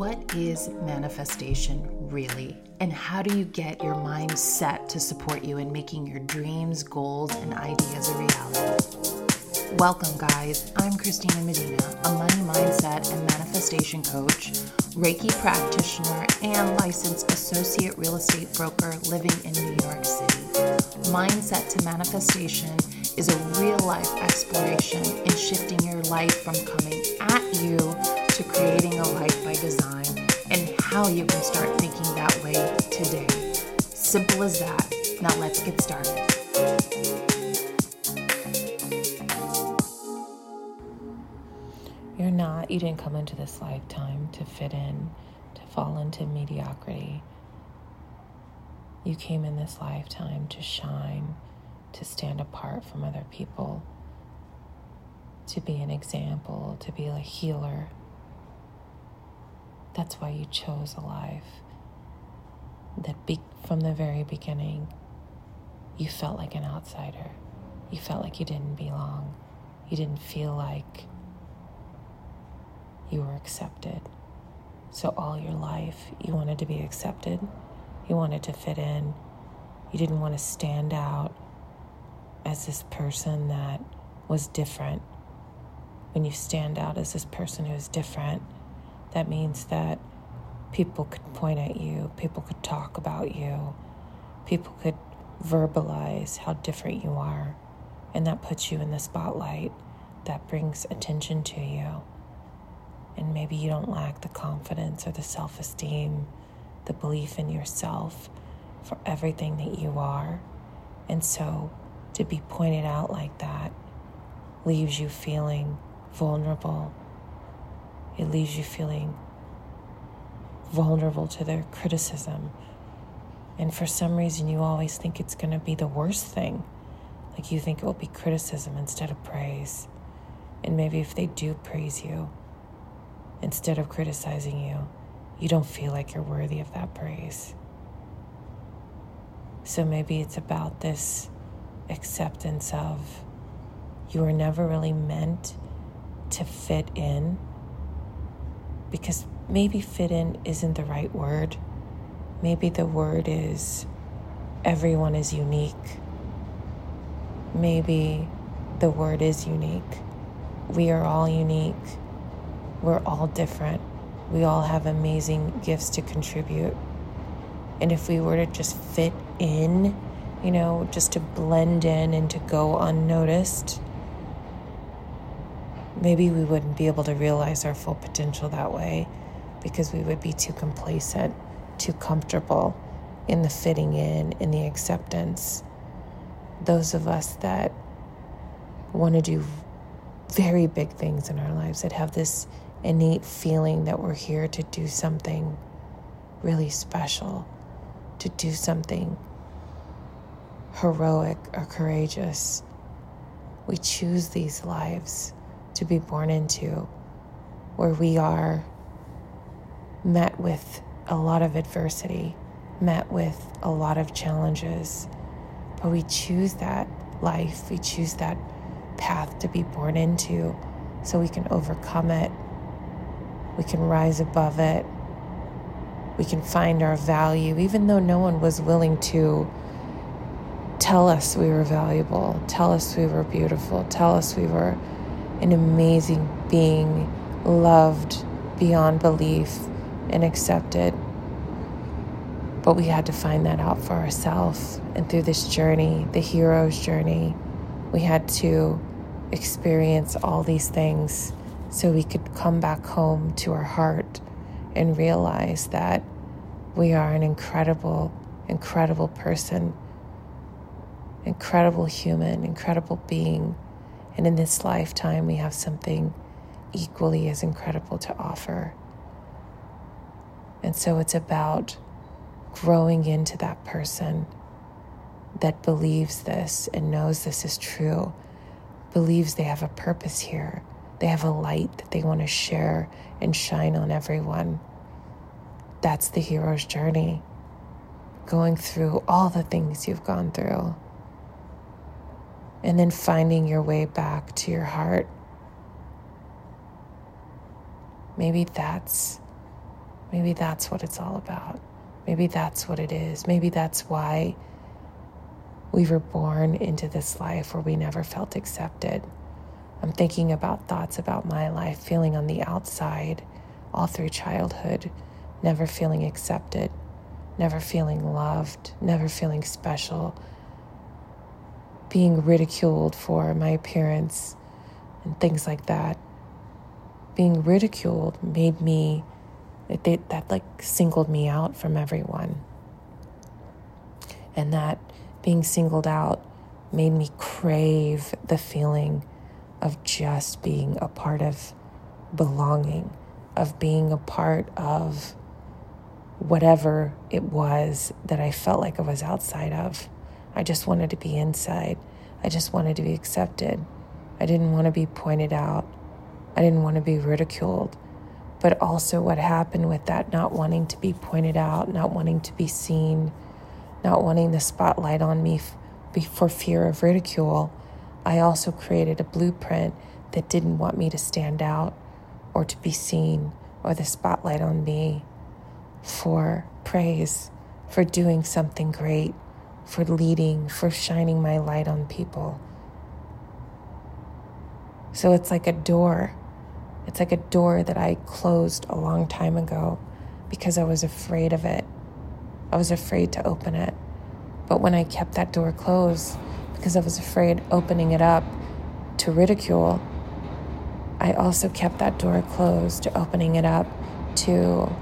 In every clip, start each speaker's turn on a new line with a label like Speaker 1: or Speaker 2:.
Speaker 1: What is manifestation really? And how do you get your mind set to support you in making your dreams, goals, and ideas a reality? Welcome, guys. I'm Christina Medina, a money mindset and manifestation coach, Reiki practitioner, and licensed associate real estate broker living in New York City. Mindset to manifestation is a real life exploration in shifting your life from coming at you to creating a life by design and how you can start thinking that way today. Simple as that. Now let's get started.
Speaker 2: You're not, you didn't come into this lifetime to fit in, to fall into mediocrity. You came in this lifetime to shine to stand apart from other people, to be an example, to be a healer. That's why you chose a life that be- from the very beginning you felt like an outsider. You felt like you didn't belong. You didn't feel like you were accepted. So, all your life, you wanted to be accepted. You wanted to fit in. You didn't want to stand out as this person that was different. When you stand out as this person who is different, that means that people could point at you, people could talk about you, people could verbalize how different you are, and that puts you in the spotlight. That brings attention to you. And maybe you don't lack the confidence or the self esteem, the belief in yourself for everything that you are. And so to be pointed out like that leaves you feeling vulnerable. It leaves you feeling vulnerable to their criticism. And for some reason, you always think it's going to be the worst thing. Like you think it will be criticism instead of praise. And maybe if they do praise you, instead of criticizing you, you don't feel like you're worthy of that praise. So maybe it's about this acceptance of you were never really meant to fit in because maybe fit in isn't the right word. Maybe the word is everyone is unique. Maybe the word is unique. We are all unique. We're all different. We all have amazing gifts to contribute. And if we were to just fit in, you know, just to blend in and to go unnoticed, maybe we wouldn't be able to realize our full potential that way because we would be too complacent, too comfortable in the fitting in, in the acceptance. Those of us that want to do very big things in our lives, that have this innate feeling that we're here to do something really special, to do something heroic or courageous. We choose these lives to be born into where we are met with a lot of adversity, met with a lot of challenges. But we choose that life, we choose that path to be born into so we can overcome it, we can rise above it, we can find our value, even though no one was willing to tell us we were valuable, tell us we were beautiful, tell us we were an amazing being, loved beyond belief and accepted. But we had to find that out for ourselves. And through this journey, the hero's journey, we had to experience all these things so we could come back home to our heart and realize that we are an incredible, incredible person incredible human, incredible being. And in this lifetime, we have something equally as incredible to offer. And so it's about growing into that person that believes this and knows this is true, believes they have a purpose here, they have a light that they want to share and shine on everyone. That's the hero's journey, going through all the things you've gone through and then finding your way back to your heart. Maybe that's Maybe that's what it's all about. Maybe that's what it is. Maybe that's why we were born into this life where we never felt accepted. I'm thinking about thoughts about my life, feeling on the outside all through childhood, never feeling accepted, never feeling loved, never feeling special, being ridiculed for my appearance and things like that. Being ridiculed made me, it, it, that like singled me out from everyone. And that being singled out made me crave the feeling of just being a part of belonging, of being a part of whatever it was that I felt like I was outside of. I just wanted to be inside. I just wanted to be accepted. I didn't want to be pointed out. I didn't want to be ridiculed. But also, what happened with that not wanting to be pointed out, not wanting to be seen, not wanting the spotlight on me f- for fear of ridicule, I also created a blueprint that didn't want me to stand out or to be seen or the spotlight on me for praise, for doing something great, for leading, for shining my light on people. So it's like a door. It's like a door that I closed a long time ago because I was afraid of it. I was afraid to open it. But when I kept that door closed because I was afraid opening it up to ridicule, I also kept that door closed to opening it up to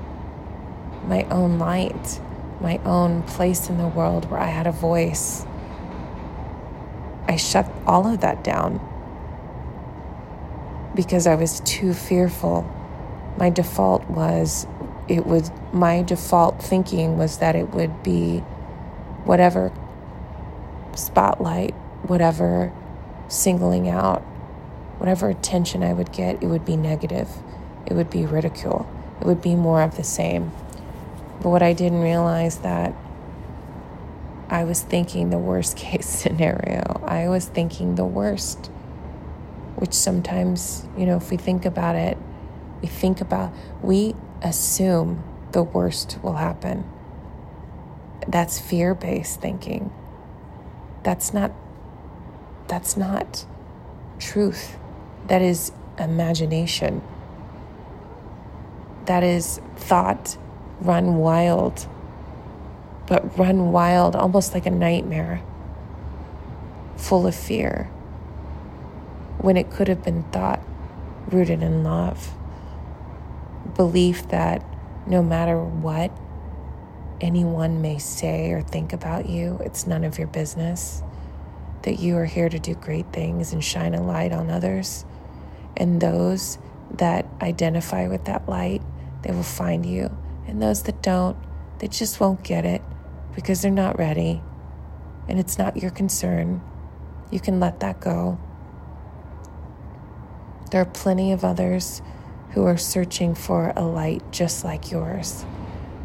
Speaker 2: my own light, my own place in the world where I had a voice. I shut all of that down because I was too fearful. My default was, it was, my default thinking was that it would be whatever spotlight, whatever singling out, whatever attention I would get, it would be negative. It would be ridicule. It would be more of the same. But what I didn't realize that I was thinking the worst case scenario. I was thinking the worst, which sometimes, you know, if we think about it, we think about, we assume the worst will happen. That's fear based thinking. That's not, that's not truth. That is imagination. That is thought run wild, but run wild almost like a nightmare, full of fear, when it could have been thought rooted in love. Belief that no matter what anyone may say or think about you, it's none of your business. That you are here to do great things and shine a light on others. And those that identify with that light, they will find you and those that don't, they just won't get it because they're not ready. And it's not your concern. You can let that go. There are plenty of others who are searching for a light just like yours,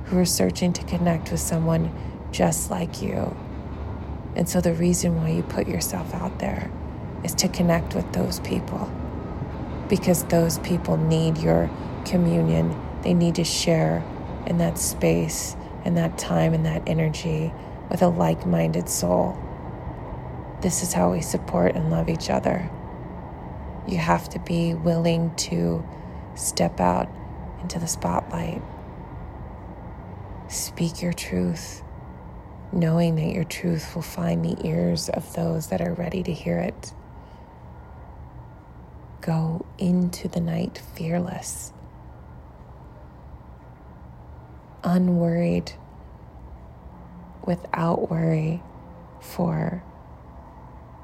Speaker 2: who are searching to connect with someone just like you. And so the reason why you put yourself out there is to connect with those people because those people need your communion. They need to share in that space and that time and that energy with a like minded soul. This is how we support and love each other. You have to be willing to step out into the spotlight. Speak your truth, knowing that your truth will find the ears of those that are ready to hear it. Go into the night fearless unworried, without worry for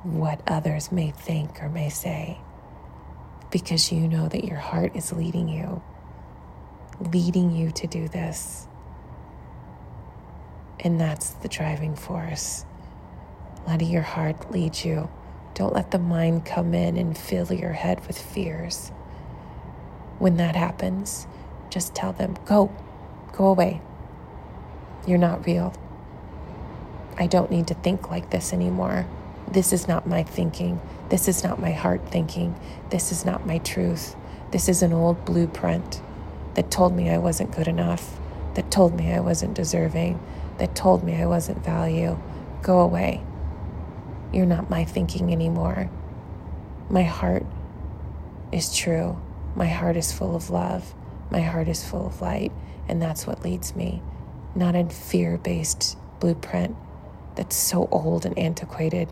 Speaker 2: what others may think or may say, because you know that your heart is leading you, leading you to do this. And that's the driving force. Letting your heart lead you. Don't let the mind come in and fill your head with fears. When that happens, just tell them, go, Go away. You're not real. I don't need to think like this anymore. This is not my thinking. This is not my heart thinking. This is not my truth. This is an old blueprint that told me I wasn't good enough, that told me I wasn't deserving, that told me I wasn't value, go away. You're not my thinking anymore. My heart is true. My heart is full of love. My heart is full of light. And that's what leads me, not a fear based blueprint that's so old and antiquated.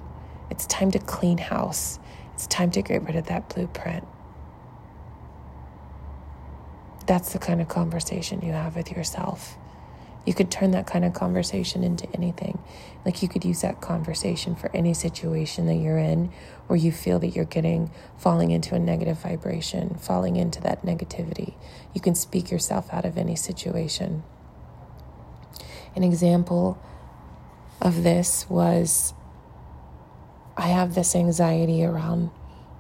Speaker 2: It's time to clean house. It's time to get rid of that blueprint. That's the kind of conversation you have with yourself. You could turn that kind of conversation into anything. Like you could use that conversation for any situation that you're in where you feel that you're getting falling into a negative vibration, falling into that negativity. You can speak yourself out of any situation. An example of this was I have this anxiety around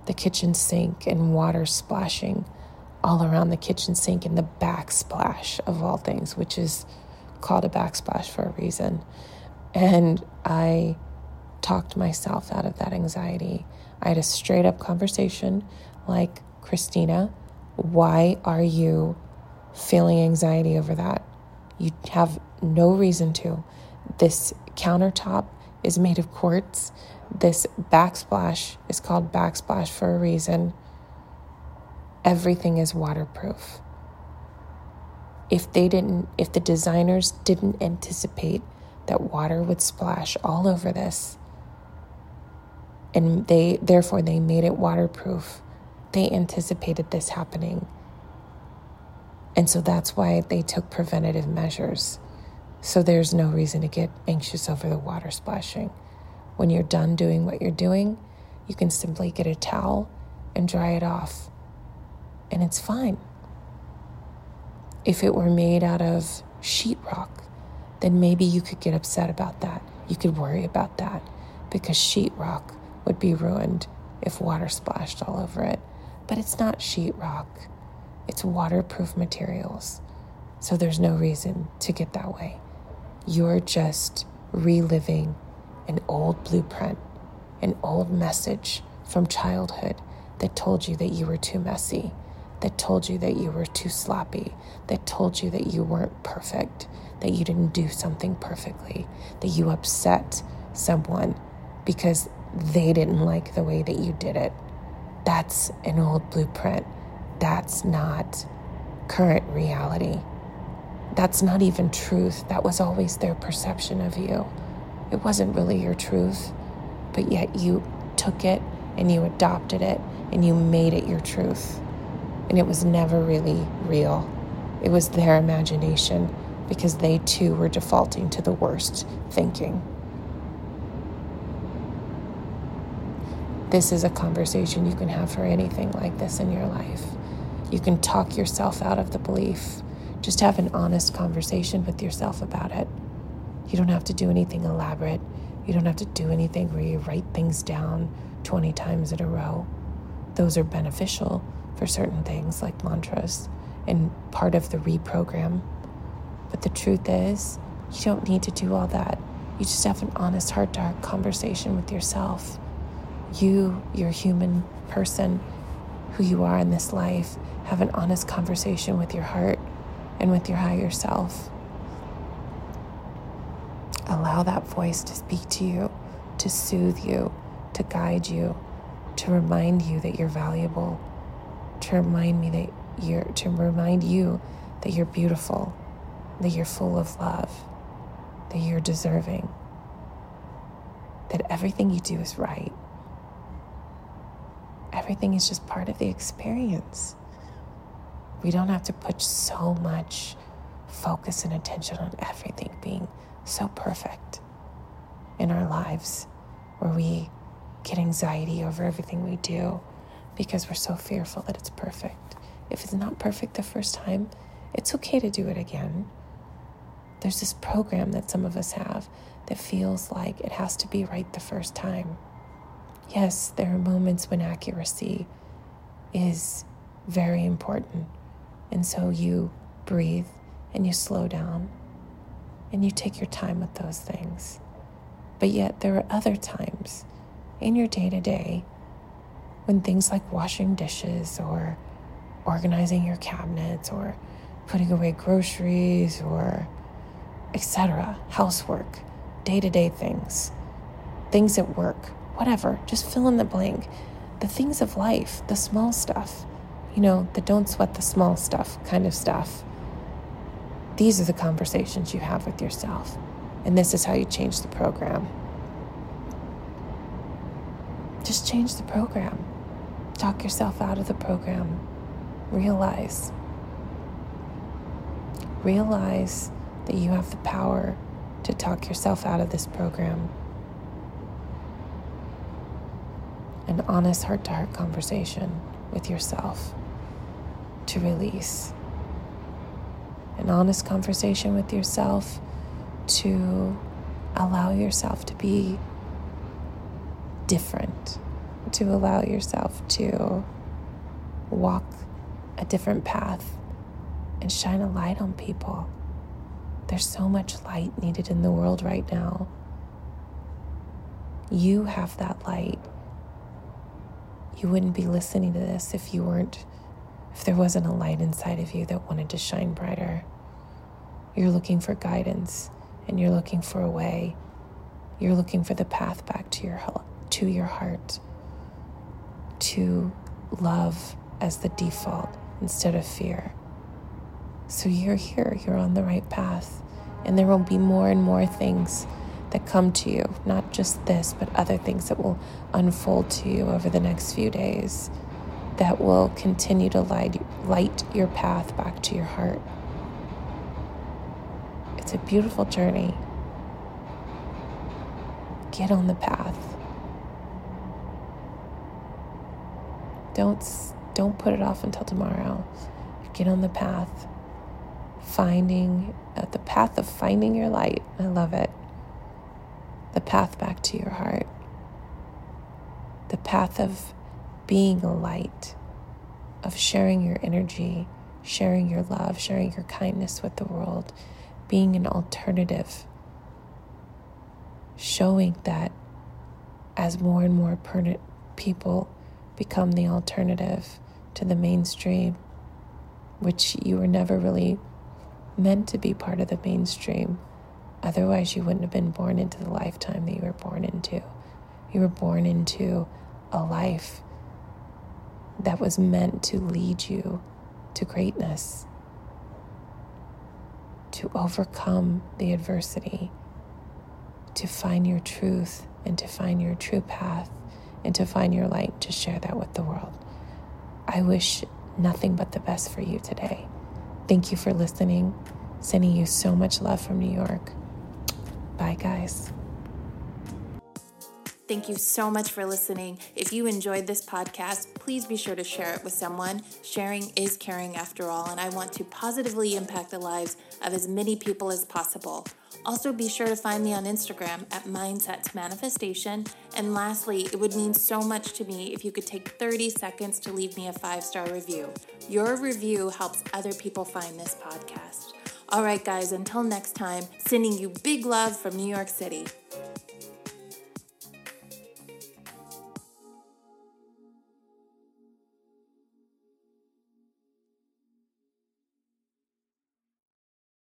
Speaker 2: the kitchen sink and water splashing all around the kitchen sink and the backsplash of all things, which is called a backsplash for a reason. And I talked myself out of that anxiety. I had a straight up conversation like, Christina, why are you feeling anxiety over that? You have no reason to. This countertop is made of quartz. This backsplash is called backsplash for a reason. Everything is waterproof if they didn't, if the designers didn't anticipate that water would splash all over this, and they therefore they made it waterproof, they anticipated this happening. And so that's why they took preventative measures. So there's no reason to get anxious over the water splashing. When you're done doing what you're doing, you can simply get a towel and dry it off. And it's fine. If it were made out of sheetrock, then maybe you could get upset about that. You could worry about that because sheetrock would be ruined if water splashed all over it. But it's not sheetrock, it's waterproof materials. So there's no reason to get that way. You're just reliving an old blueprint, an old message from childhood that told you that you were too messy that told you that you were too sloppy, that told you that you weren't perfect, that you didn't do something perfectly, that you upset someone because they didn't like the way that you did it. That's an old blueprint. That's not current reality. That's not even truth. That was always their perception of you. It wasn't really your truth, but yet you took it and you adopted it and you made it your truth and it was never really real. It was their imagination because they too were defaulting to the worst thinking. This is a conversation you can have for anything like this in your life. You can talk yourself out of the belief. Just have an honest conversation with yourself about it. You don't have to do anything elaborate. You don't have to do anything where you write things down 20 times in a row. Those are beneficial for certain things like mantras and part of the reprogram. But the truth is, you don't need to do all that. You just have an honest heart to heart conversation with yourself. You, your human person, who you are in this life, have an honest conversation with your heart and with your higher self. Allow that voice to speak to you, to soothe you, to guide you, to remind you that you're valuable, to remind me that you're to remind you that you're beautiful, that you're full of love, that you're deserving, that everything you do is right. Everything is just part of the experience. We don't have to put so much focus and attention on everything being so perfect in our lives where we get anxiety over everything we do because we're so fearful that it's perfect. If it's not perfect the first time, it's okay to do it again. There's this program that some of us have that feels like it has to be right the first time. Yes, there are moments when accuracy is very important. And so you breathe and you slow down and you take your time with those things. But yet, there are other times in your day to day when things like washing dishes or organizing your cabinets or putting away groceries or etc., housework, day to day things, things at work, whatever, just fill in the blank. The things of life, the small stuff, you know, the don't sweat the small stuff kind of stuff. These are the conversations you have with yourself. And this is how you change the program. Just change the program. Talk yourself out of the program. Realize. Realize that you have the power to talk yourself out of this program. An honest heart to heart conversation with yourself to release. An honest conversation with yourself to allow yourself to be different, to allow yourself to walk a different path and shine a light on people. There's so much light needed in the world right now. You have that light. You wouldn't be listening to this if you weren't, if there wasn't a light inside of you that wanted to shine brighter. You're looking for guidance and you're looking for a way. You're looking for the path back to your to your heart. To love as the default instead of fear. So you're here, you're on the right path. And there will be more and more things that come to you, not just this, but other things that will unfold to you over the next few days that will continue to light, light your path back to your heart. It's a beautiful journey. Get on the path. Don't don't put it off until tomorrow. Get on the path finding uh, the path of finding your light. I love it. The path back to your heart. The path of being a light, of sharing your energy, sharing your love, sharing your kindness with the world, being an alternative, showing that as more and more people become the alternative to the mainstream, which you were never really meant to be part of the mainstream. Otherwise, you wouldn't have been born into the lifetime that you were born into. You were born into a life that was meant to lead you to greatness, to overcome the adversity, to find your truth and to find your true path and to find your light to share that with the world. I wish nothing but the best for you today. Thank you for listening. Sending you so much love from New York. Bye, guys.
Speaker 1: Thank you so much for listening. If you enjoyed this podcast, please be sure to share it with someone. Sharing is caring after all, and I want to positively impact the lives of as many people as possible. Also, be sure to find me on Instagram at Mindsets Manifestation. And lastly, it would mean so much to me if you could take 30 seconds to leave me a five star review. Your review helps other people find this podcast. All right, guys, until next time, sending you big love from New York City.